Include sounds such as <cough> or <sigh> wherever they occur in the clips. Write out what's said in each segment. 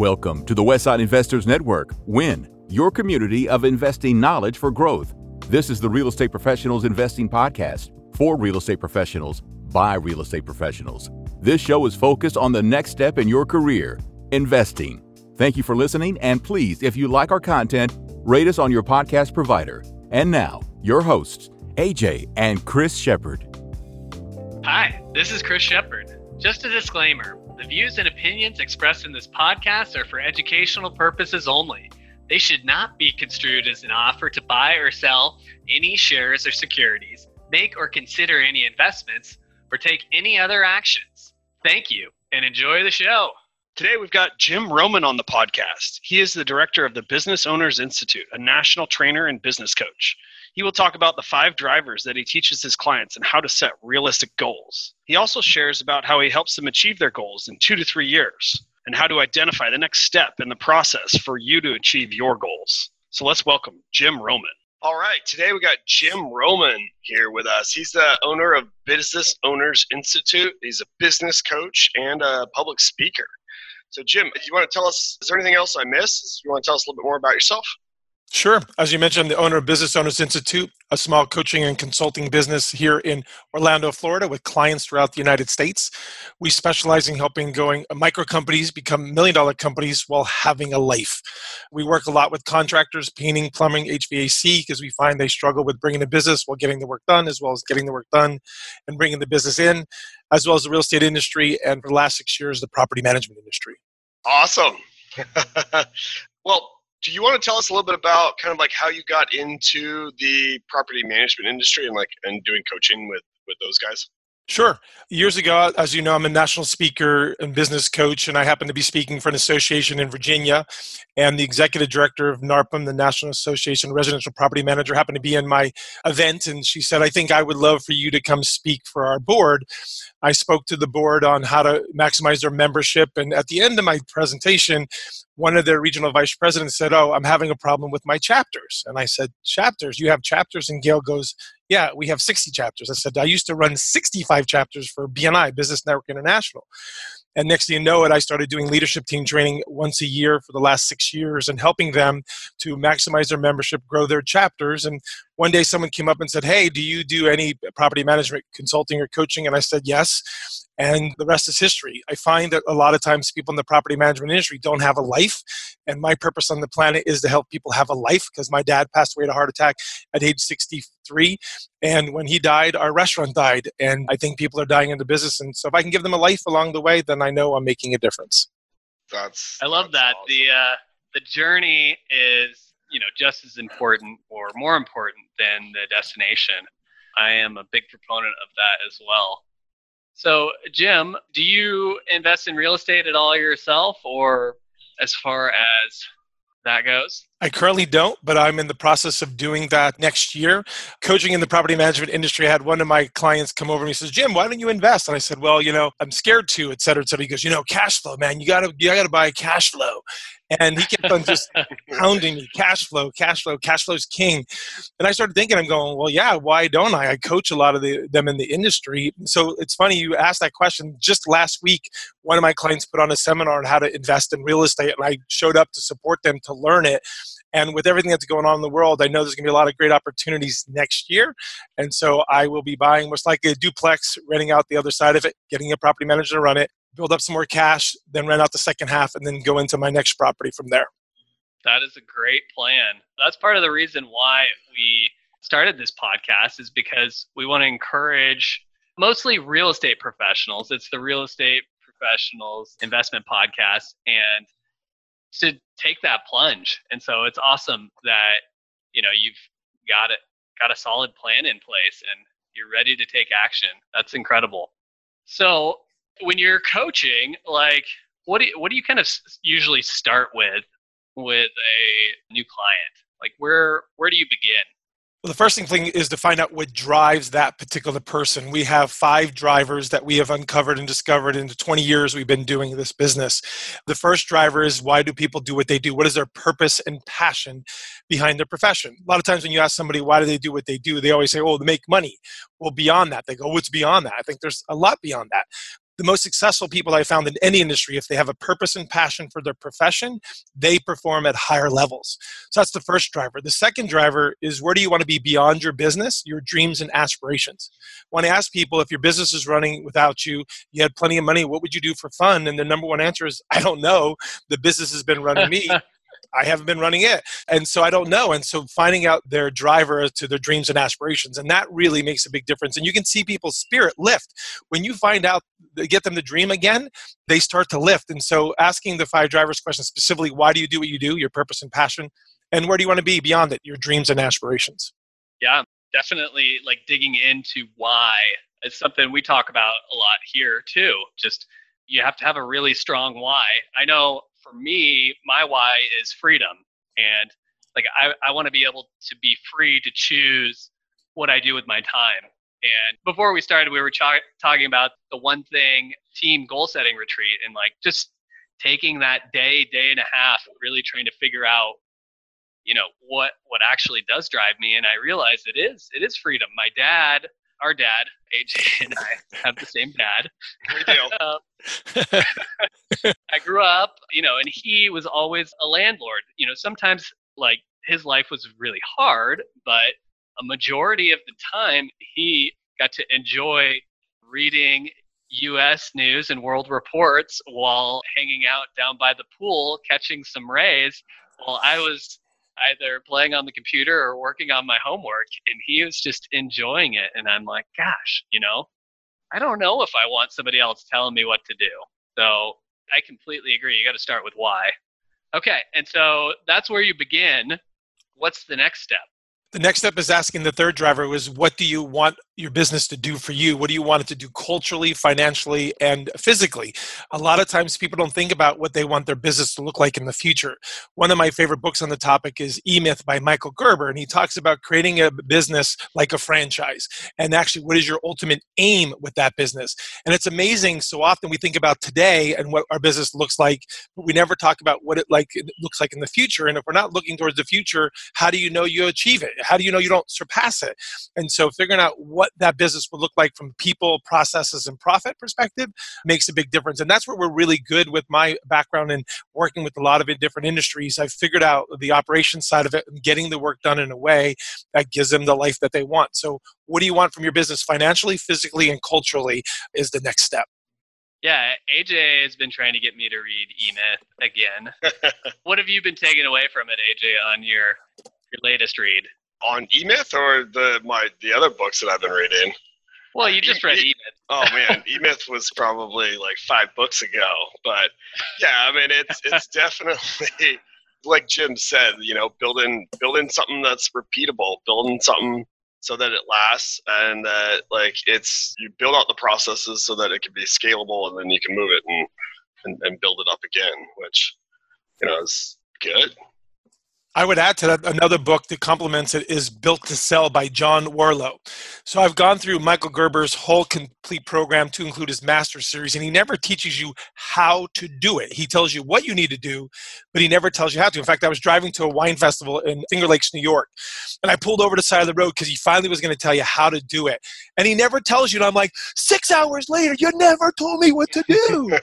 Welcome to the Westside Investors Network, WIN, your community of investing knowledge for growth. This is the Real Estate Professionals Investing Podcast for real estate professionals by real estate professionals. This show is focused on the next step in your career, investing. Thank you for listening, and please, if you like our content, rate us on your podcast provider. And now, your hosts, AJ and Chris Shepard. Hi, this is Chris Shepard. Just a disclaimer the views and opinions expressed in this podcast are for educational purposes only. They should not be construed as an offer to buy or sell any shares or securities, make or consider any investments, or take any other actions. Thank you and enjoy the show. Today, we've got Jim Roman on the podcast. He is the director of the Business Owners Institute, a national trainer and business coach. He will talk about the five drivers that he teaches his clients and how to set realistic goals. He also shares about how he helps them achieve their goals in two to three years and how to identify the next step in the process for you to achieve your goals. So let's welcome Jim Roman. All right, today we got Jim Roman here with us. He's the owner of Business Owners Institute. He's a business coach and a public speaker. So, Jim, do you want to tell us, is there anything else I missed? You want to tell us a little bit more about yourself? Sure. As you mentioned, I'm the owner of Business Owners Institute, a small coaching and consulting business here in Orlando, Florida, with clients throughout the United States. We specialize in helping going uh, micro companies become million dollar companies while having a life. We work a lot with contractors, painting, plumbing, HVAC, because we find they struggle with bringing the business while getting the work done, as well as getting the work done and bringing the business in, as well as the real estate industry, and for the last six years, the property management industry. Awesome. <laughs> well, do you want to tell us a little bit about kind of like how you got into the property management industry and like and doing coaching with with those guys? Sure. Years ago, as you know, I'm a national speaker and business coach, and I happen to be speaking for an association in Virginia. And the executive director of NARPM, the National Association of Residential Property Manager, happened to be in my event. And she said, I think I would love for you to come speak for our board. I spoke to the board on how to maximize their membership. And at the end of my presentation, one of their regional vice presidents said, Oh, I'm having a problem with my chapters. And I said, Chapters? You have chapters? And Gail goes, yeah, we have 60 chapters. I said, I used to run 65 chapters for BNI, Business Network International. And next thing you know it, I started doing leadership team training once a year for the last six years and helping them to maximize their membership, grow their chapters. And one day someone came up and said, Hey, do you do any property management consulting or coaching? And I said, Yes and the rest is history. I find that a lot of times people in the property management industry don't have a life, and my purpose on the planet is to help people have a life because my dad passed away of a heart attack at age 63, and when he died, our restaurant died, and I think people are dying in the business, and so if I can give them a life along the way, then I know I'm making a difference. That's I love that's that awesome. the uh, the journey is you know just as important or more important than the destination. I am a big proponent of that as well. So, Jim, do you invest in real estate at all yourself, or as far as that goes? I currently don't, but I'm in the process of doing that next year. Coaching in the property management industry, I had one of my clients come over and he says, Jim, why don't you invest? And I said, Well, you know, I'm scared to, et cetera, et cetera. He goes, You know, cash flow, man, you gotta you gotta buy cash flow. And he kept on just pounding me, cash flow, cash flow, cash flow's king. And I started thinking, I'm going, Well, yeah, why don't I? I coach a lot of the, them in the industry. So it's funny you asked that question. Just last week, one of my clients put on a seminar on how to invest in real estate, and I showed up to support them to learn it. And with everything that's going on in the world, I know there's going to be a lot of great opportunities next year. And so I will be buying most likely a duplex, renting out the other side of it, getting a property manager to run it, build up some more cash, then rent out the second half, and then go into my next property from there. That is a great plan. That's part of the reason why we started this podcast is because we want to encourage mostly real estate professionals. It's the real estate professionals investment podcast and to take that plunge. And so it's awesome that you know you've got it got a solid plan in place and you're ready to take action. That's incredible. So when you're coaching, like what do you, what do you kind of usually start with with a new client? Like where where do you begin? Well, the first thing is to find out what drives that particular person. We have five drivers that we have uncovered and discovered in the 20 years we've been doing this business. The first driver is why do people do what they do? What is their purpose and passion behind their profession? A lot of times when you ask somebody why do they do what they do, they always say, oh, to make money. Well, beyond that, they go, what's beyond that? I think there's a lot beyond that. The most successful people I found in any industry, if they have a purpose and passion for their profession, they perform at higher levels. So that's the first driver. The second driver is where do you want to be beyond your business, your dreams and aspirations? When I ask people if your business is running without you, you had plenty of money, what would you do for fun? And the number one answer is, I don't know. The business has been running me. <laughs> I haven't been running it. And so I don't know. And so finding out their driver to their dreams and aspirations, and that really makes a big difference. And you can see people's spirit lift. When you find out, get them to dream again, they start to lift. And so asking the five drivers question specifically, why do you do what you do, your purpose and passion, and where do you want to be beyond it, your dreams and aspirations? Yeah, definitely like digging into why is something we talk about a lot here too. Just you have to have a really strong why. I know for me, my why is freedom. And like I, I want to be able to be free to choose what I do with my time. And before we started, we were ch- talking about the one thing team goal setting retreat and like just taking that day, day and a half, really trying to figure out, you know, what what actually does drive me. And I realized it is it is freedom. My dad our dad, AJ, <laughs> and I have the same dad. We do. <laughs> um, I grew up, you know, and he was always a landlord. You know, sometimes like his life was really hard, but a majority of the time he got to enjoy reading US news and world reports while hanging out down by the pool catching some rays while I was either playing on the computer or working on my homework and he was just enjoying it and i'm like gosh you know i don't know if i want somebody else telling me what to do. So i completely agree you got to start with why. Okay and so that's where you begin. What's the next step? The next step is asking the third driver was what do you want your business to do for you? What do you want it to do culturally financially and physically? A lot of times people don't think about what they want their business to look like in the future. One of my favorite books on the topic is e-myth by michael gerber and he talks about creating a business like a franchise and actually what is your ultimate aim with that business? And it's amazing so often we think about today and what our business looks like but we never talk about what it like it looks like in the future and if we're not looking towards the future how do you know you achieve it? How do you know you don't surpass it? And so figuring out what that business would look like from people, processes, and profit perspective makes a big difference. And that's where we're really good with my background in working with a lot of different industries. I've figured out the operations side of it and getting the work done in a way that gives them the life that they want. So what do you want from your business financially, physically, and culturally is the next step. Yeah, AJ has been trying to get me to read E Myth again. <laughs> what have you been taking away from it, AJ, on your your latest read? On E-Myth or the my the other books that I've been reading? Well, you just read E-Myth. Oh man, <laughs> E-Myth was probably like five books ago, but yeah, I mean it's it's definitely like Jim said, you know, building building something that's repeatable, building something so that it lasts and that like it's you build out the processes so that it can be scalable and then you can move it and and, and build it up again, which you know is good. I would add to that another book that complements it is Built to Sell by John Warrillow. So I've gone through Michael Gerber's whole complete program to include his master series, and he never teaches you how to do it. He tells you what you need to do, but he never tells you how to. In fact, I was driving to a wine festival in Finger Lakes, New York, and I pulled over to the side of the road because he finally was going to tell you how to do it. And he never tells you, and I'm like, six hours later, you never told me what to do.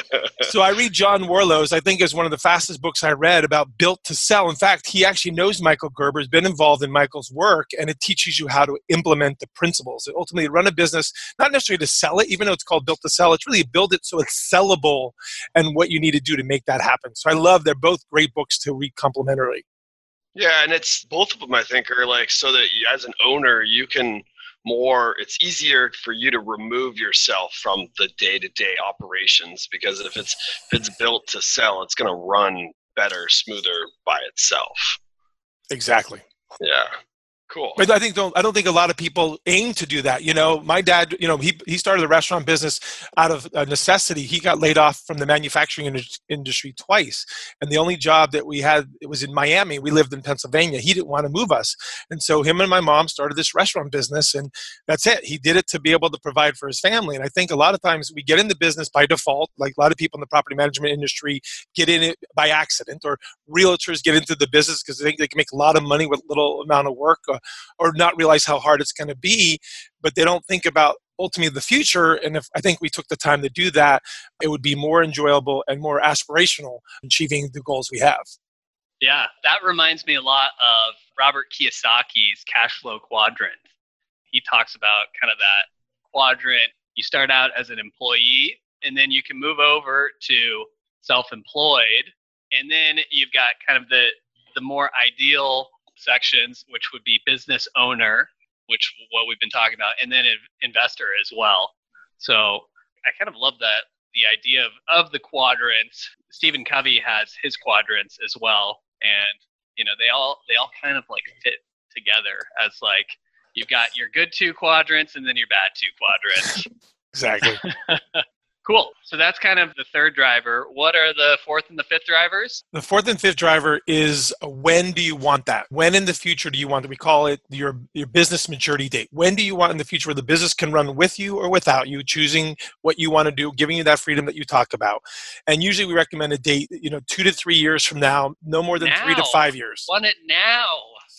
<laughs> so I read John Warrillow's, I think is one of the fastest books I read about Built to Sell. In fact, fact, he actually knows Michael Gerber, has been involved in Michael's work, and it teaches you how to implement the principles. It ultimately, run a business, not necessarily to sell it, even though it's called Built to Sell, it's really build it so it's sellable and what you need to do to make that happen. So I love they're both great books to read complementary. Yeah, and it's both of them, I think, are like so that you, as an owner, you can more it's easier for you to remove yourself from the day-to-day operations because if it's if it's built to sell it's going to run better, smoother by itself. Exactly. Yeah. Cool. I think don't I don't think a lot of people aim to do that. You know, my dad, you know, he he started the restaurant business out of necessity. He got laid off from the manufacturing industry twice, and the only job that we had it was in Miami. We lived in Pennsylvania. He didn't want to move us, and so him and my mom started this restaurant business, and that's it. He did it to be able to provide for his family. And I think a lot of times we get in the business by default, like a lot of people in the property management industry get in it by accident, or realtors get into the business because they think they can make a lot of money with little amount of work. Uh, or not realize how hard it's going to be but they don't think about ultimately the future. And if I think we took the time to do that, it would be more enjoyable and more aspirational achieving the goals we have. Yeah, that reminds me a lot of Robert Kiyosaki's cash flow quadrant. He talks about kind of that quadrant. You start out as an employee, and then you can move over to self employed. And then you've got kind of the, the more ideal sections, which would be business owner, which what we've been talking about, and then investor as well. So I kind of love that the idea of, of the quadrants. Stephen Covey has his quadrants as well and you know they all they all kind of like fit together as like you've got your good two quadrants and then your bad two quadrants. <laughs> exactly. <laughs> Cool. So that's kind of the third driver. What are the fourth and the fifth drivers? The fourth and fifth driver is when do you want that? When in the future do you want that? We call it your your business maturity date. When do you want in the future where the business can run with you or without you, choosing what you want to do, giving you that freedom that you talked about. And usually we recommend a date, you know, two to three years from now, no more than now. three to five years. Want it now.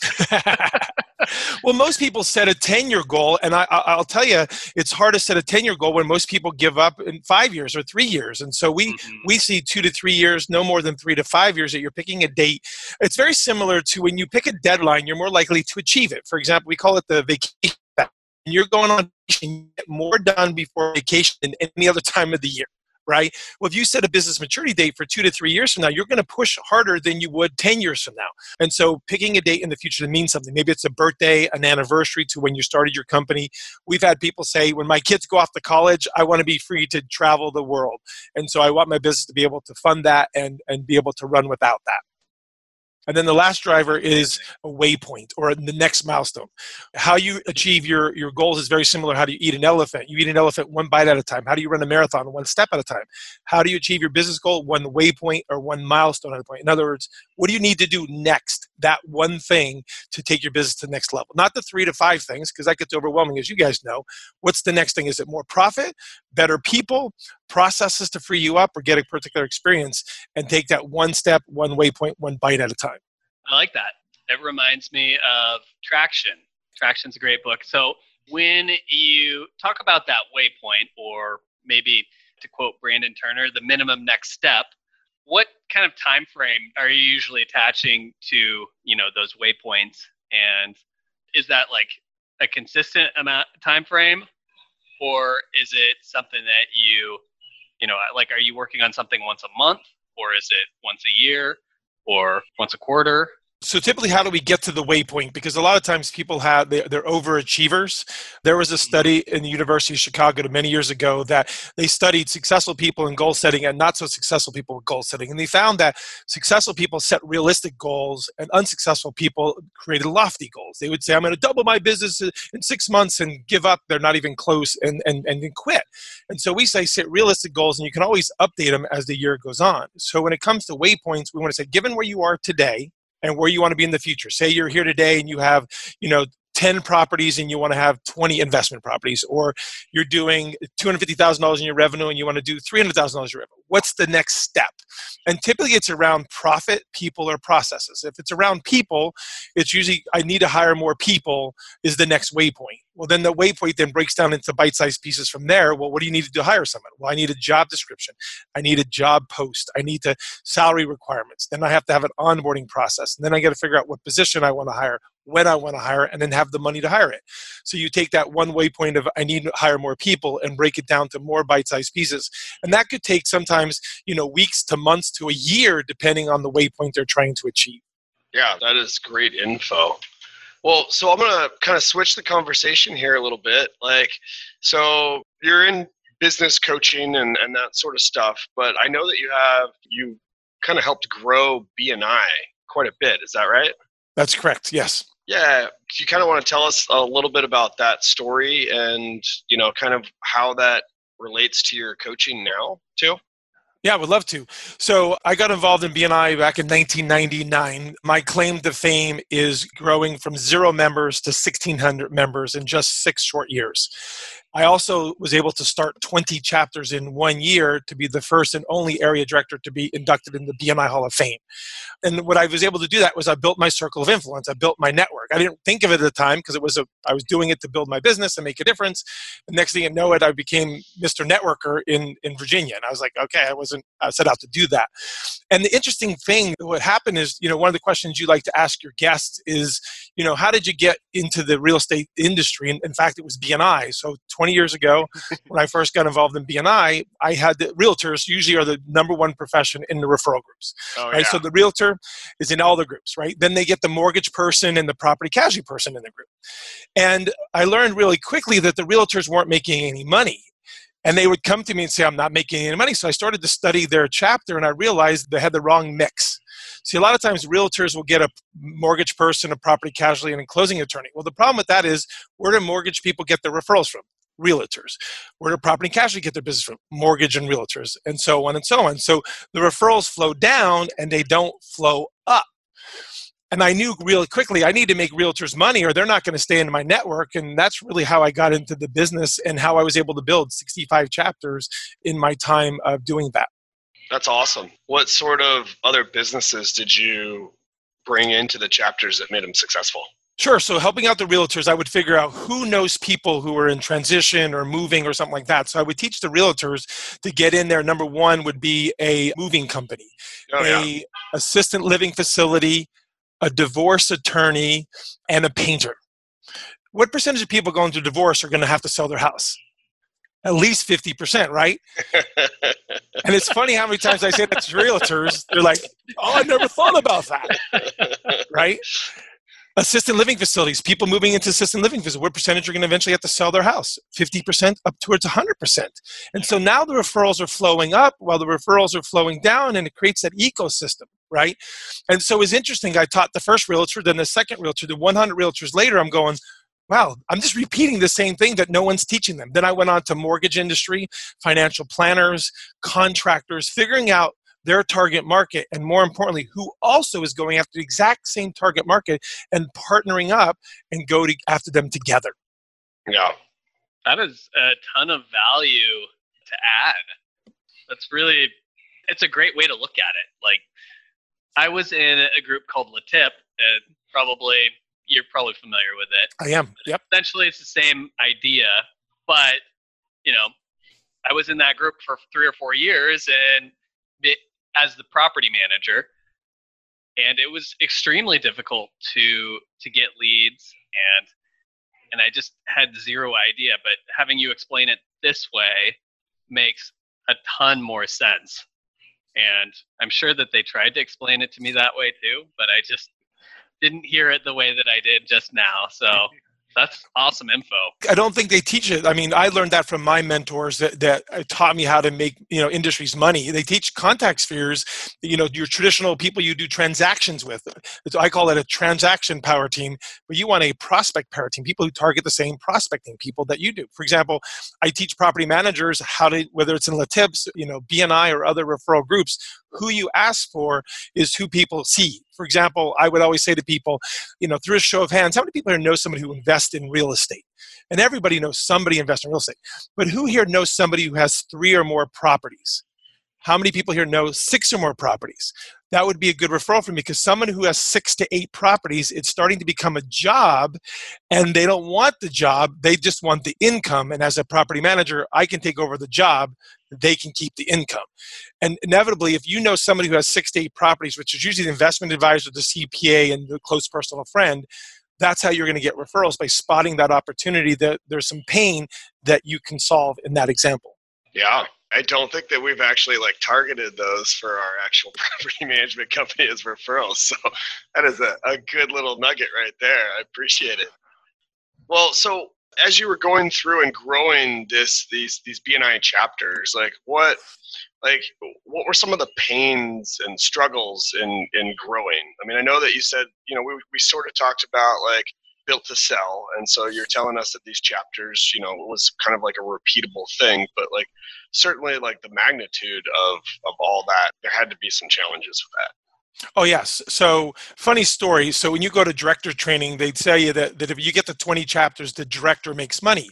<laughs> well, most people set a 10 year goal, and I, will tell you, it's hard to set a 10 year goal when most people give up in five years or three years. And so we, mm-hmm. we see two to three years, no more than three to five years that you're picking a date. It's very similar to when you pick a deadline, you're more likely to achieve it. For example, we call it the vacation. You're going on vacation, you get more done before vacation than any other time of the year right? Well, if you set a business maturity date for two to three years from now, you're going to push harder than you would 10 years from now. And so picking a date in the future to mean something, maybe it's a birthday, an anniversary to when you started your company. We've had people say, when my kids go off to college, I want to be free to travel the world. And so I want my business to be able to fund that and, and be able to run without that. And then the last driver is a waypoint or the next milestone. How you achieve your, your goals is very similar. How do you eat an elephant? You eat an elephant one bite at a time. How do you run a marathon? One step at a time. How do you achieve your business goal? One waypoint or one milestone at a point. In other words, what do you need to do next? That one thing to take your business to the next level. Not the three to five things, because that gets overwhelming, as you guys know. What's the next thing? Is it more profit, better people, processes to free you up, or get a particular experience? And take that one step, one waypoint, one bite at a time. I like that. It reminds me of Traction. Traction's a great book. So when you talk about that waypoint, or maybe to quote Brandon Turner, the minimum next step, what kind of time frame are you usually attaching to you know those waypoints? And is that like a consistent amount time frame, or is it something that you you know like are you working on something once a month, or is it once a year? or once a quarter so typically how do we get to the waypoint? Because a lot of times people have they're, they're, overachievers. There was a mm-hmm. study in the university of chicago many years ago that they studied successful people in goal setting and not so successful people with goal setting. And they found that successful people set realistic goals and unsuccessful people created lofty goals. They would say i'm going to double my business in six months and give up. They're not even close and, and, and then quit. And so we say set realistic goals and you can always update them as the year goes on. So when it comes to waypoints we want to say given where you are today and where you want to be in the future. Say you're here today and you have, you know, 10 properties and you want to have 20 investment properties, or you're doing $250,000 in your revenue and you want to do $300,000 in your revenue. What's the next step? And typically it's around profit, people, or processes. If it's around people, it's usually I need to hire more people is the next waypoint. Well, then the waypoint then breaks down into bite sized pieces from there. Well, what do you need to do to hire someone? Well, I need a job description. I need a job post. I need the salary requirements. Then I have to have an onboarding process. And then I got to figure out what position I want to hire, when I want to hire, and then have the money to hire it. So you take that one waypoint of I need to hire more people and break it down to more bite sized pieces. And that could take sometimes, you know, weeks to months to a year, depending on the waypoint they're trying to achieve. Yeah, that is great info. Well, so I'm going to kind of switch the conversation here a little bit. Like, so you're in business coaching and, and that sort of stuff, but I know that you have, you kind of helped grow BNI quite a bit. Is that right? That's correct. Yes. Yeah. You kind of want to tell us a little bit about that story and, you know, kind of how that relates to your coaching now, too? Yeah, I would love to. So I got involved in BNI back in 1999. My claim to fame is growing from zero members to 1,600 members in just six short years. I also was able to start 20 chapters in one year to be the first and only area director to be inducted in the BNI Hall of Fame. And what I was able to do that was I built my circle of influence. I built my network. I didn't think of it at the time because it was a I was doing it to build my business and make a difference. The next thing you know it, I became Mr. Networker in in Virginia, and I was like, okay, I wasn't I set out to do that. And the interesting thing, what happened is, you know, one of the questions you like to ask your guests is, you know, how did you get into the real estate industry? And in fact, it was BNI. So 20 years ago, when I first got involved in BNI, I had the realtors usually are the number one profession in the referral groups. Oh, right. Yeah. So the realtor is in all the groups, right? Then they get the mortgage person and the property casualty person in the group. And I learned really quickly that the realtors weren't making any money and they would come to me and say i'm not making any money so i started to study their chapter and i realized they had the wrong mix see a lot of times realtors will get a mortgage person a property casualty and a closing attorney well the problem with that is where do mortgage people get their referrals from realtors where do property and casualty get their business from mortgage and realtors and so on and so on so the referrals flow down and they don't flow up and I knew really quickly I need to make realtors money or they're not going to stay in my network. And that's really how I got into the business and how I was able to build 65 chapters in my time of doing that. That's awesome. What sort of other businesses did you bring into the chapters that made them successful? Sure. So helping out the realtors, I would figure out who knows people who are in transition or moving or something like that. So I would teach the realtors to get in there. Number one would be a moving company, oh, a yeah. assistant living facility, a divorce attorney, and a painter. What percentage of people going through divorce are going to have to sell their house? At least 50%, right? <laughs> and it's funny how many times I say that to realtors, they're like, oh, I never thought about that, <laughs> right? Assisted living facilities, people moving into assisted living facilities, what percentage are going to eventually have to sell their house? 50% up towards 100%. And so now the referrals are flowing up while the referrals are flowing down, and it creates that ecosystem, right? And so it's interesting. I taught the first realtor, then the second realtor, the 100 realtors later, I'm going, wow, I'm just repeating the same thing that no one's teaching them. Then I went on to mortgage industry, financial planners, contractors, figuring out their target market, and more importantly, who also is going after the exact same target market and partnering up and go to, after them together. Yeah. That is a ton of value to add. That's really, it's a great way to look at it. Like, I was in a group called LeTip, and probably you're probably familiar with it. I am. Yep. Essentially, it's the same idea, but you know, I was in that group for three or four years, and it, as the property manager and it was extremely difficult to to get leads and and I just had zero idea but having you explain it this way makes a ton more sense. And I'm sure that they tried to explain it to me that way too but I just didn't hear it the way that I did just now so <laughs> that's awesome info. I don't think they teach it. I mean, I learned that from my mentors that, that taught me how to make, you know, industries money. They teach contact spheres, you know, your traditional people you do transactions with. I call it a transaction power team, but you want a prospect power team, people who target the same prospecting people that you do. For example, I teach property managers how to, whether it's in LeTips, you know, BNI or other referral groups, who you ask for is who people see. For example, I would always say to people, you know, through a show of hands, how many people here know somebody who invests in real estate? And everybody knows somebody invests in real estate. But who here knows somebody who has three or more properties? How many people here know six or more properties? That would be a good referral for me because someone who has six to eight properties, it's starting to become a job and they don't want the job. They just want the income. And as a property manager, I can take over the job. They can keep the income. And inevitably, if you know somebody who has six to eight properties, which is usually the investment advisor, the CPA, and the close personal friend, that's how you're going to get referrals by spotting that opportunity that there's some pain that you can solve in that example. Yeah. I don't think that we've actually like targeted those for our actual <laughs> property management company as referrals. So that is a, a good little nugget right there. I appreciate it. Well, so as you were going through and growing this these these BNI chapters, like what like what were some of the pains and struggles in in growing? I mean, I know that you said, you know, we we sort of talked about like built to sell and so you're telling us that these chapters you know was kind of like a repeatable thing but like certainly like the magnitude of of all that there had to be some challenges with that Oh yes. So funny story. So when you go to director training, they'd tell you that, that if you get the 20 chapters, the director makes money.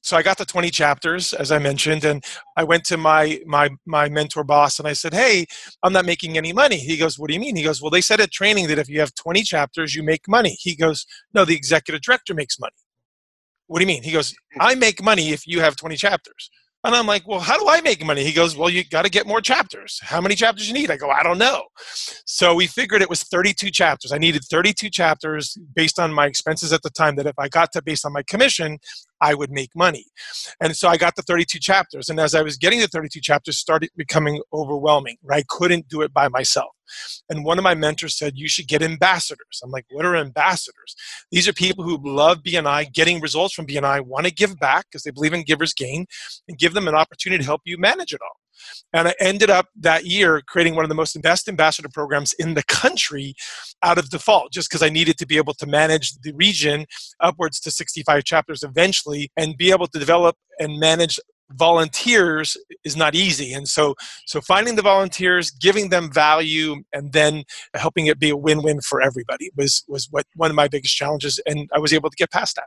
So I got the 20 chapters, as I mentioned, and I went to my my my mentor boss and I said, Hey, I'm not making any money. He goes, What do you mean? He goes, Well, they said at training that if you have 20 chapters, you make money. He goes, No, the executive director makes money. What do you mean? He goes, hmm. I make money if you have 20 chapters. And I'm like, well, how do I make money? He goes, well, you got to get more chapters. How many chapters you need? I go, I don't know. So we figured it was 32 chapters. I needed 32 chapters based on my expenses at the time. That if I got to based on my commission, I would make money. And so I got the 32 chapters. And as I was getting the 32 chapters, started becoming overwhelming. Right? I couldn't do it by myself. And one of my mentors said, You should get ambassadors. I'm like, What are ambassadors? These are people who love BNI, getting results from BNI, want to give back because they believe in givers gain, and give them an opportunity to help you manage it all. And I ended up that year creating one of the most best ambassador programs in the country out of default, just because I needed to be able to manage the region upwards to 65 chapters eventually and be able to develop and manage volunteers is not easy. And so so finding the volunteers giving them value and then helping it be a win-win for everybody was was what one of my biggest challenges and i was able to get past that.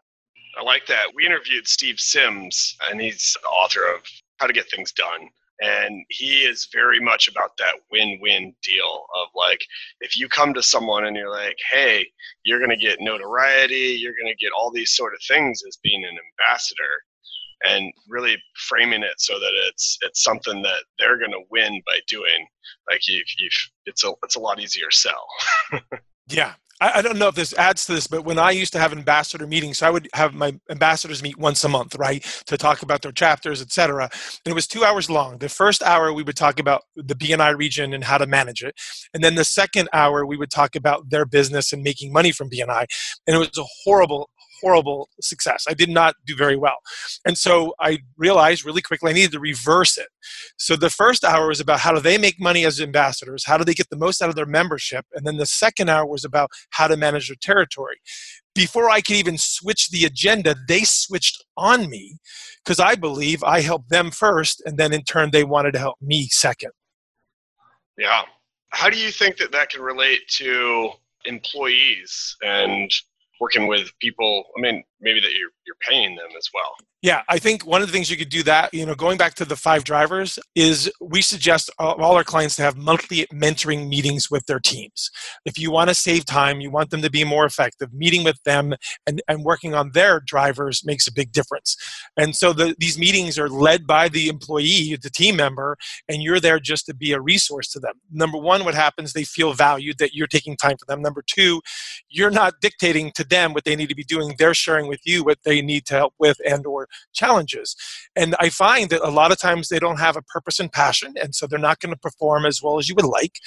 I like that. We interviewed steve sims and he's the author of how to get things done and he is very much about that win-win deal of like if you come to someone and you're like hey you're going to get notoriety you're going to get all these sort of things as being an ambassador and really framing it so that it's it's something that they're going to win by doing like you, you it's a it's a lot easier sell <laughs> yeah I, don't know if this adds to this, but when I used to have ambassador meetings, so I would have my ambassadors meet once a month, right, to talk about their chapters, etc. And it was two hours long. The first hour we would talk about the BNI region and how to manage it, and then the second hour we would talk about their business and making money from BNI. And it was a horrible, horrible success. I did not do very well. And so I realized really quickly I needed to reverse it. So the first hour was about how do they make money as ambassadors? How do they get the most out of their membership? And then the second hour was about how to manage their territory. Before I could even switch the agenda, they switched on me because I believe I helped them first, and then in turn, they wanted to help me second. Yeah. How do you think that that can relate to employees and working with people i mean maybe that you're, you're paying them as well yeah, I think one of the things you could do that, you know, going back to the five drivers, is we suggest all our clients to have monthly mentoring meetings with their teams. If you want to save time, you want them to be more effective, meeting with them and, and working on their drivers makes a big difference. And so the, these meetings are led by the employee, the team member, and you're there just to be a resource to them. Number one, what happens, they feel valued that you're taking time for them. Number two, you're not dictating to them what they need to be doing. They're sharing with you what they need to help with and or challenges. And I find that a lot of times they don't have a purpose and passion, and so they're not going to perform as well as you would like.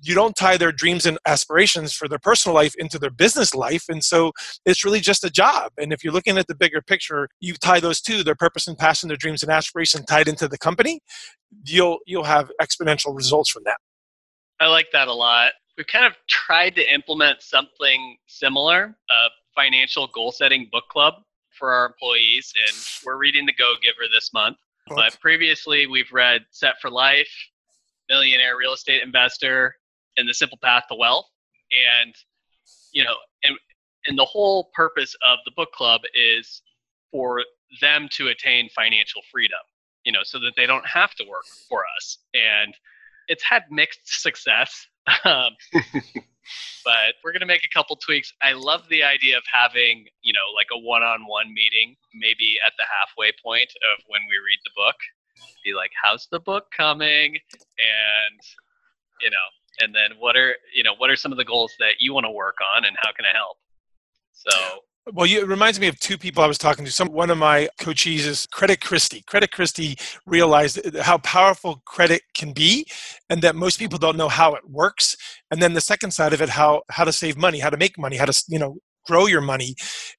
You don't tie their dreams and aspirations for their personal life into their business life. And so it's really just a job. And if you're looking at the bigger picture, you tie those two, their purpose and passion, their dreams and aspirations tied into the company, you'll you'll have exponential results from that. I like that a lot. We've kind of tried to implement something similar, a financial goal setting book club for our employees, and we're reading The Go Giver this month. But previously, we've read Set for Life, Millionaire Real Estate Investor, and The Simple Path to Wealth. And, you know, and, and the whole purpose of the book club is for them to attain financial freedom, you know, so that they don't have to work for us. And it's had mixed success. <laughs> Um, <laughs> but we're going to make a couple tweaks. I love the idea of having, you know, like a one-on-one meeting, maybe at the halfway point of when we read the book. Be like, "How's the book coming?" and you know, and then what are you know what are some of the goals that you want to work on, and how can I help? So well, you, it reminds me of two people I was talking to. Some one of my coaches is Credit Christie. Credit Christie realized how powerful credit can be, and that most people don't know how it works. And then the second side of it, how how to save money, how to make money, how to you know grow your money.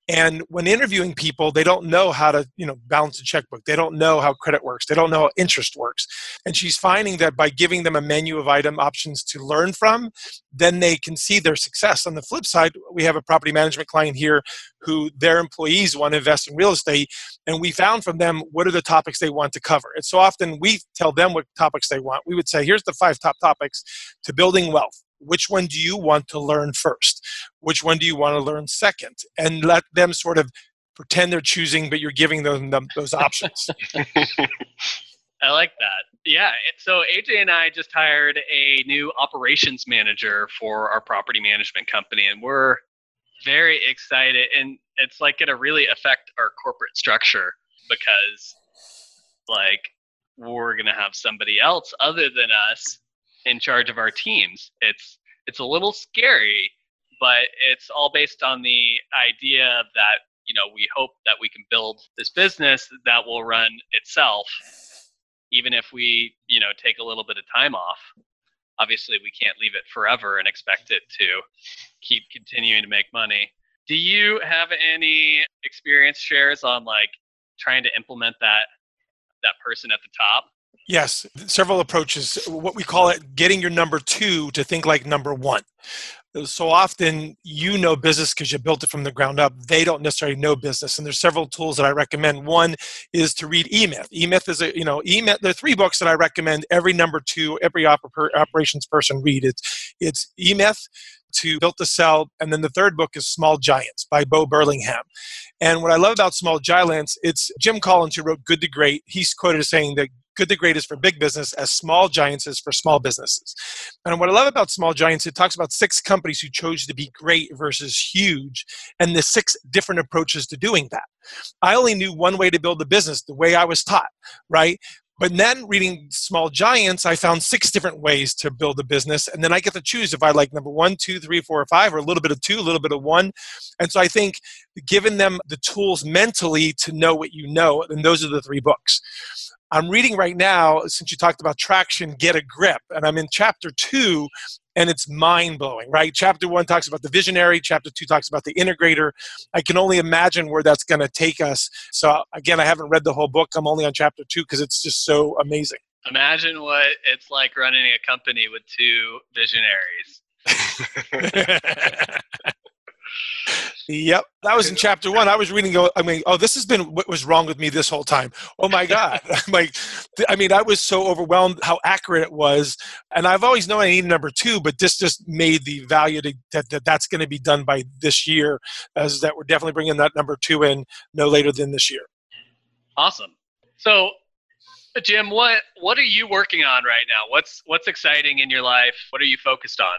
And when interviewing people they don't know how to you know balance a checkbook. They don't know how credit works. They don't know how interest works. And she's finding that by giving them a menu of item options to learn from then they can see their success. On the flip side we have a property management client here who their employees want to invest in real estate and we found from them what are the topics they want to cover. And so often we tell them what topics they want. We would say here's the five top topics to building wealth which one do you want to learn first? Which one do you want to learn second? And let them sort of pretend they're choosing, but you're giving them, them those options. <laughs> I like that. Yeah. So AJ and I just hired a new operations manager for our property management company, and we're very excited. And it's like going to really affect our corporate structure because, like, we're going to have somebody else other than us in charge of our teams. It's it's a little scary, but it's all based on the idea that you know we hope that we can build this business that will run itself even if we you know take a little bit of time off. Obviously we can't leave it forever and expect it to keep continuing to make money. Do you have any experience shares on like trying to implement that that person at the top Yes, several approaches. What we call it getting your number two to think like number one. So often you know business because you built it from the ground up. They don't necessarily know business. And there's several tools that I recommend. One is to read eMyth. eMyth is a, you know, eMyth, there are three books that I recommend every number two, every oper- operations person read. It's, it's eMyth, to Built to Sell, and then the third book is Small Giants by Bo Burlingham. And what I love about Small Giants, it's Jim Collins who wrote Good to Great. He's quoted as saying that good to great is for big business as small giants is for small businesses and what i love about small giants it talks about six companies who chose to be great versus huge and the six different approaches to doing that i only knew one way to build a business the way i was taught right but then reading Small Giants, I found six different ways to build a business. And then I get to choose if I like number one, two, three, four, or five, or a little bit of two, a little bit of one. And so I think giving them the tools mentally to know what you know, and those are the three books. I'm reading right now, since you talked about traction, Get a Grip, and I'm in chapter two, and it's mind blowing, right? Chapter one talks about the visionary, chapter two talks about the integrator. I can only imagine where that's going to take us. So, again, I haven't read the whole book, I'm only on chapter two because it's just so amazing. Imagine what it's like running a company with two visionaries. <laughs> <laughs> Yep, that was in chapter one. I was reading. Oh, I mean, oh, this has been what was wrong with me this whole time. Oh my god! <laughs> like, I mean, I was so overwhelmed how accurate it was, and I've always known I need number two, but this just made the value to, that, that that's going to be done by this year, as that we're definitely bringing that number two in no later than this year. Awesome. So, Jim, what what are you working on right now? What's what's exciting in your life? What are you focused on?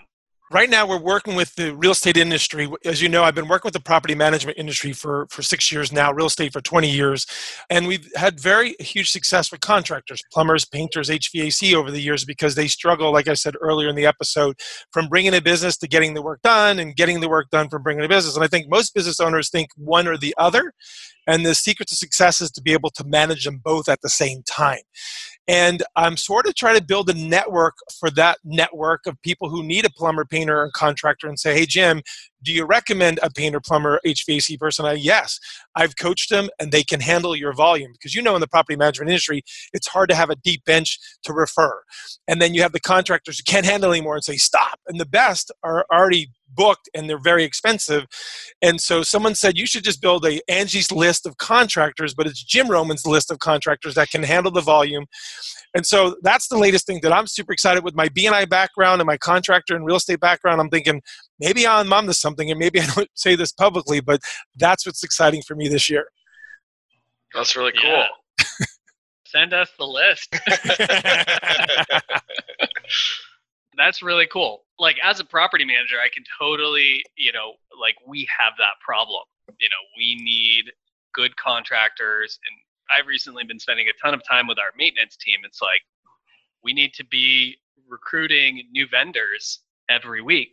Right now we're working with the real estate industry. As you know i've been working with the property management industry for, for six years now real estate for 20 years. And we've had very huge success with contractors plumbers painters hvac over the years because they struggle like i said earlier in the episode from bringing a business to getting the work done and getting the work done from bringing a business. And i think most business owners think one or the other. And the secret to success is to be able to manage them both at the same time and I'm sort of trying to build a network for that network of people who need a plumber, painter, and contractor and say, hey, Jim, do you recommend a painter, plumber, HVAC person? I, yes, I've coached them and they can handle your volume because you know in the property management industry, it's hard to have a deep bench to refer. And then you have the contractors who can't handle anymore and say, stop. And the best are already booked and they're very expensive. And so someone said you should just build a Angie's list of contractors, but it's Jim Roman's list of contractors that can handle the volume. And so that's the latest thing that I'm super excited with my BNI background and my contractor and real estate background. I'm thinking maybe I'm on to something, and maybe <laughs> I don't say this publicly, but that's what's exciting for me this year. That's really cool. Yeah. Send us the list. <laughs> <laughs> that's really cool. Like as a property manager, I can totally, you know, like we have that problem. You know, we need good contractors and I've recently been spending a ton of time with our maintenance team. It's like we need to be recruiting new vendors every week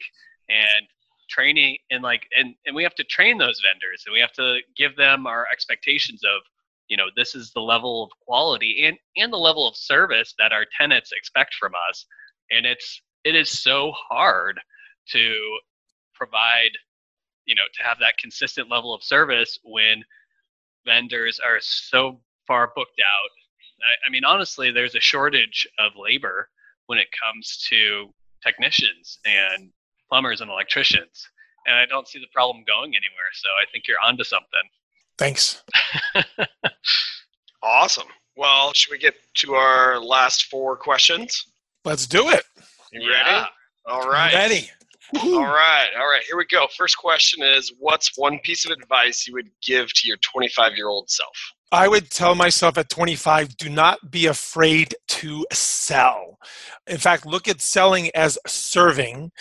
and training and like and, and we have to train those vendors and we have to give them our expectations of you know this is the level of quality and and the level of service that our tenants expect from us. And it's it is so hard to provide you know to have that consistent level of service when vendors are so far booked out. I, I mean honestly there's a shortage of labor when it comes to technicians and plumbers and electricians and i don't see the problem going anywhere so i think you're onto something thanks <laughs> awesome well should we get to our last four questions let's do it you ready? Yeah. All right. Ready. All right. All right. Here we go. First question is What's one piece of advice you would give to your 25 year old self? I would tell myself at 25 do not be afraid to sell. In fact, look at selling as serving.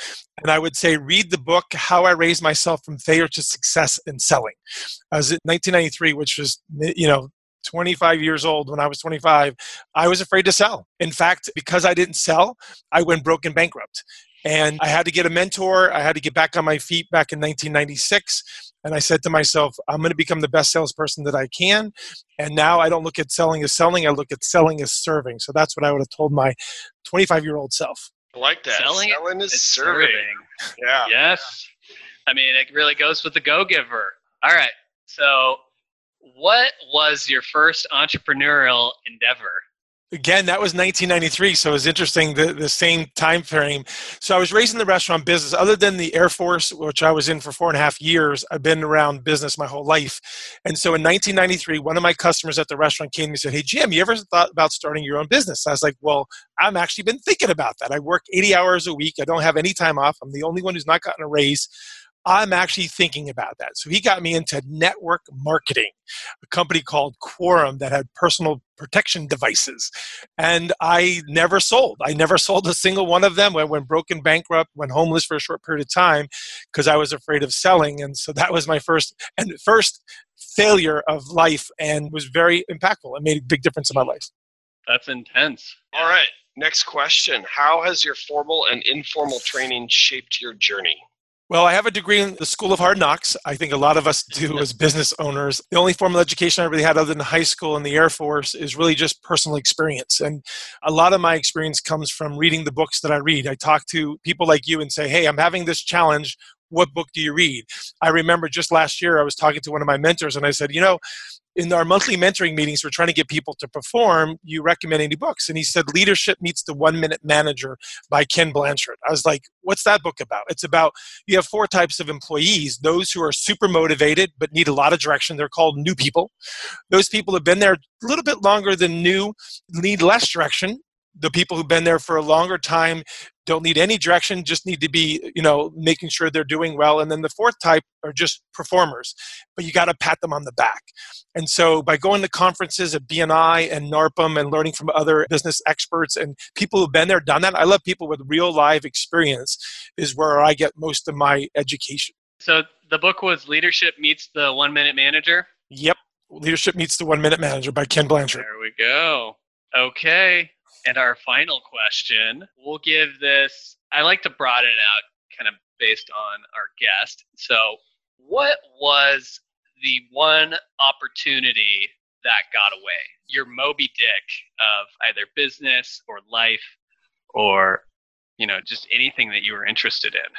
And I would say read the book, How I Raised Myself from Failure to Success in Selling. I was in 1993, which was, you know, 25 years old when I was 25, I was afraid to sell. In fact, because I didn't sell, I went broke and bankrupt. And I had to get a mentor. I had to get back on my feet back in 1996. And I said to myself, I'm going to become the best salesperson that I can. And now I don't look at selling as selling, I look at selling as serving. So that's what I would have told my 25 year old self. I like that. Selling, Selling is is serving. serving. Yeah. Yes. I mean, it really goes with the go giver. All right. So, what was your first entrepreneurial endeavor? Again, that was 1993, so it was interesting the, the same time frame. So I was raised in the restaurant business. Other than the Air Force, which I was in for four and a half years, I've been around business my whole life. And so in 1993, one of my customers at the restaurant came to me and said, "Hey Jim, you ever thought about starting your own business?" I was like, "Well, I'm actually been thinking about that. I work 80 hours a week. I don't have any time off. I'm the only one who's not gotten a raise." I'm actually thinking about that. So he got me into network marketing, a company called Quorum that had personal protection devices. And I never sold. I never <laughs> sold a single one of them. I went broken bankrupt, went homeless for a short period of time because I was afraid of selling. And so that was my first and first failure of life and was very impactful. It made a big difference in my life. That's intense. All right. Next question How has your formal and informal training shaped your journey? Well, I have a degree in the School of Hard Knocks. I think a lot of us do as business owners. The only formal education I really had other than high school and the Air Force is really just personal experience. And a lot of my experience comes from reading the books that I read. I talk to people like you and say, hey, I'm having this challenge. What book do you read? I remember just last year I was talking to one of my mentors and I said, you know, in our monthly mentoring meetings, we're trying to get people to perform. You recommend any books? And he said, Leadership Meets the One Minute Manager by Ken Blanchard. I was like, What's that book about? It's about you have four types of employees those who are super motivated but need a lot of direction. They're called new people. Those people have been there a little bit longer than new, need less direction. The people who've been there for a longer time don't need any direction just need to be you know making sure they're doing well and then the fourth type are just performers but you got to pat them on the back and so by going to conferences at bni and narpm and learning from other business experts and people who've been there done that i love people with real live experience is where i get most of my education So, the book was Leadership Meets the One Minute Manager. yep leadership meets the one minute manager by ken blanchard There we go. Okay. And our final question, we'll give this, I like to broaden it out kind of based on our guest. So, what was the one opportunity that got away? Your Moby Dick of either business or life or, you know, just anything that you were interested in.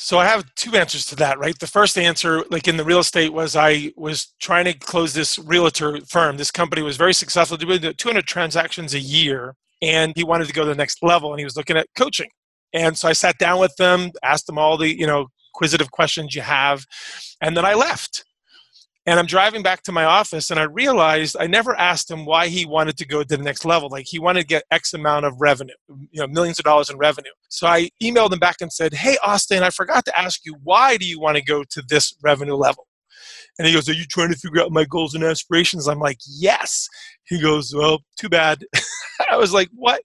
So I have two answers to that, right? The first answer, like in the real estate, was I was trying to close this realtor firm. This company was very successful, doing 200 transactions a year, and he wanted to go to the next level, and he was looking at coaching. And so I sat down with them, asked them all the you know inquisitive questions you have, and then I left. And I'm driving back to my office, and I realized I never asked him why he wanted to go to the next level. Like he wanted to get X amount of revenue, you know, millions of dollars in revenue. So I emailed him back and said, "Hey, Austin, I forgot to ask you why do you want to go to this revenue level?" And he goes, "Are you trying to figure out my goals and aspirations?" I'm like, "Yes." He goes, "Well, too bad." <laughs> I was like, "What?"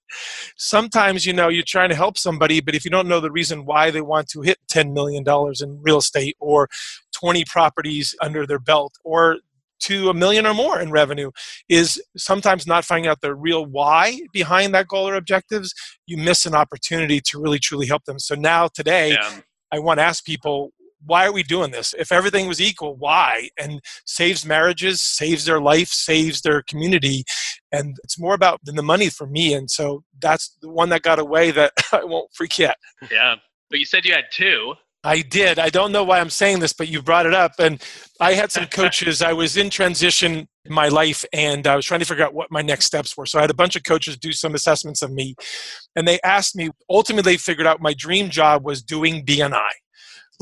Sometimes, you know, you're trying to help somebody, but if you don't know the reason why they want to hit 10 million dollars in real estate or 20 properties under their belt or to a million or more in revenue is sometimes not finding out the real why behind that goal or objectives you miss an opportunity to really truly help them so now today Yeah. i want to ask people why are we doing this if everything was equal why and saves marriages saves their life saves their community and it's more about than the money for me and so that's the one that got away that <laughs> i won't forget Yeah. But you said you had two. I did. I don't know why I'm saying this, but you brought it up. And I had some <laughs> coaches. I was in transition in my life and I was trying to figure out what my next steps were. So I had a bunch of coaches do some assessments of me. And they asked me, ultimately, they figured out my dream job was doing BNI.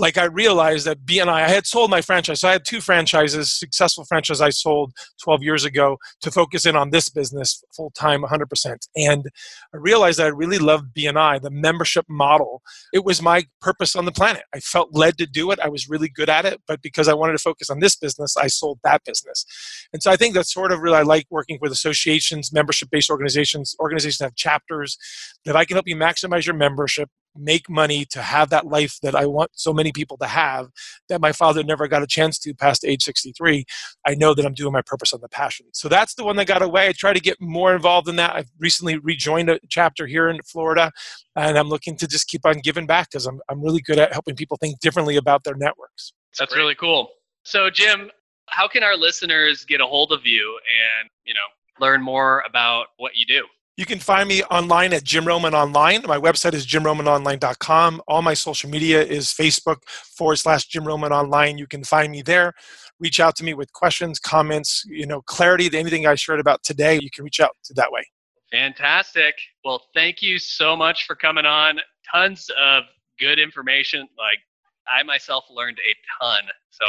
Like I realized that BNI, I had sold my franchise. So I had two franchises, successful franchise I sold 12 years ago to focus in on this business full time 100%. And I realized that I really loved BNI, the membership model. It was my purpose on the planet. I felt led to do it. I was really good at it, but because I wanted to focus on this business, I sold that business. And so I think that's sort of really I like working with associations, membership based organizations, organizations that have chapters that I can help you maximize your membership make money to have that life that I want so many people to have that my father never got a chance to past age 63. I know that I'm doing my purpose on the passion. So that's the one that got away. I try to get more involved in that. I've recently rejoined a chapter here in Florida and I'm looking to just keep on giving back because I'm, I'm really good at helping people think differently about their networks. That's really cool. So Jim, how can our listeners get a hold of you and, you know, learn more about what you do? You can find me online at Jim Roman Online. My website is jimromanonline.com. All my social media is Facebook forward slash Jim Roman Online. You can find me there. Reach out to me with questions, comments, you know, clarity, anything I shared about today, you can reach out to that way. Fantastic. Well, thank you so much for coming on. Tons of good information. Like I myself learned a ton. So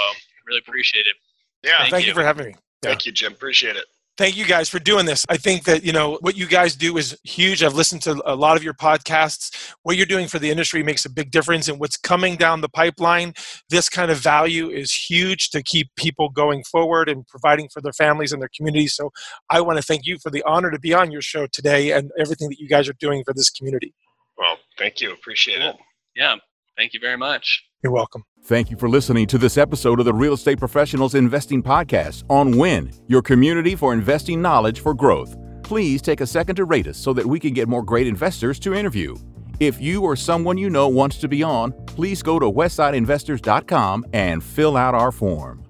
really appreciate it. Yeah. Thank, thank you. you. for having me. Yeah. Thank you, Jim. Appreciate it thank you guys for doing this. I think that, you know, what you guys do is huge. I've listened to a lot of your podcasts. What you're doing for the industry makes a big difference. And what's coming down the pipeline, this kind of value is huge to keep people going forward and providing for their families and their communities. So I want to thank you for the honor to be on your show today and everything that you guys are doing for this community. Well, thank you. Appreciate cool. it. Yeah. Thank you very much. You're welcome. Thank you for listening to this episode of the Real Estate Professionals Investing Podcast on WIN, your community for investing knowledge for growth. Please take a second to rate us so that we can get more great investors to interview. If you or someone you know wants to be on, please go to westsideinvestors.com and fill out our form.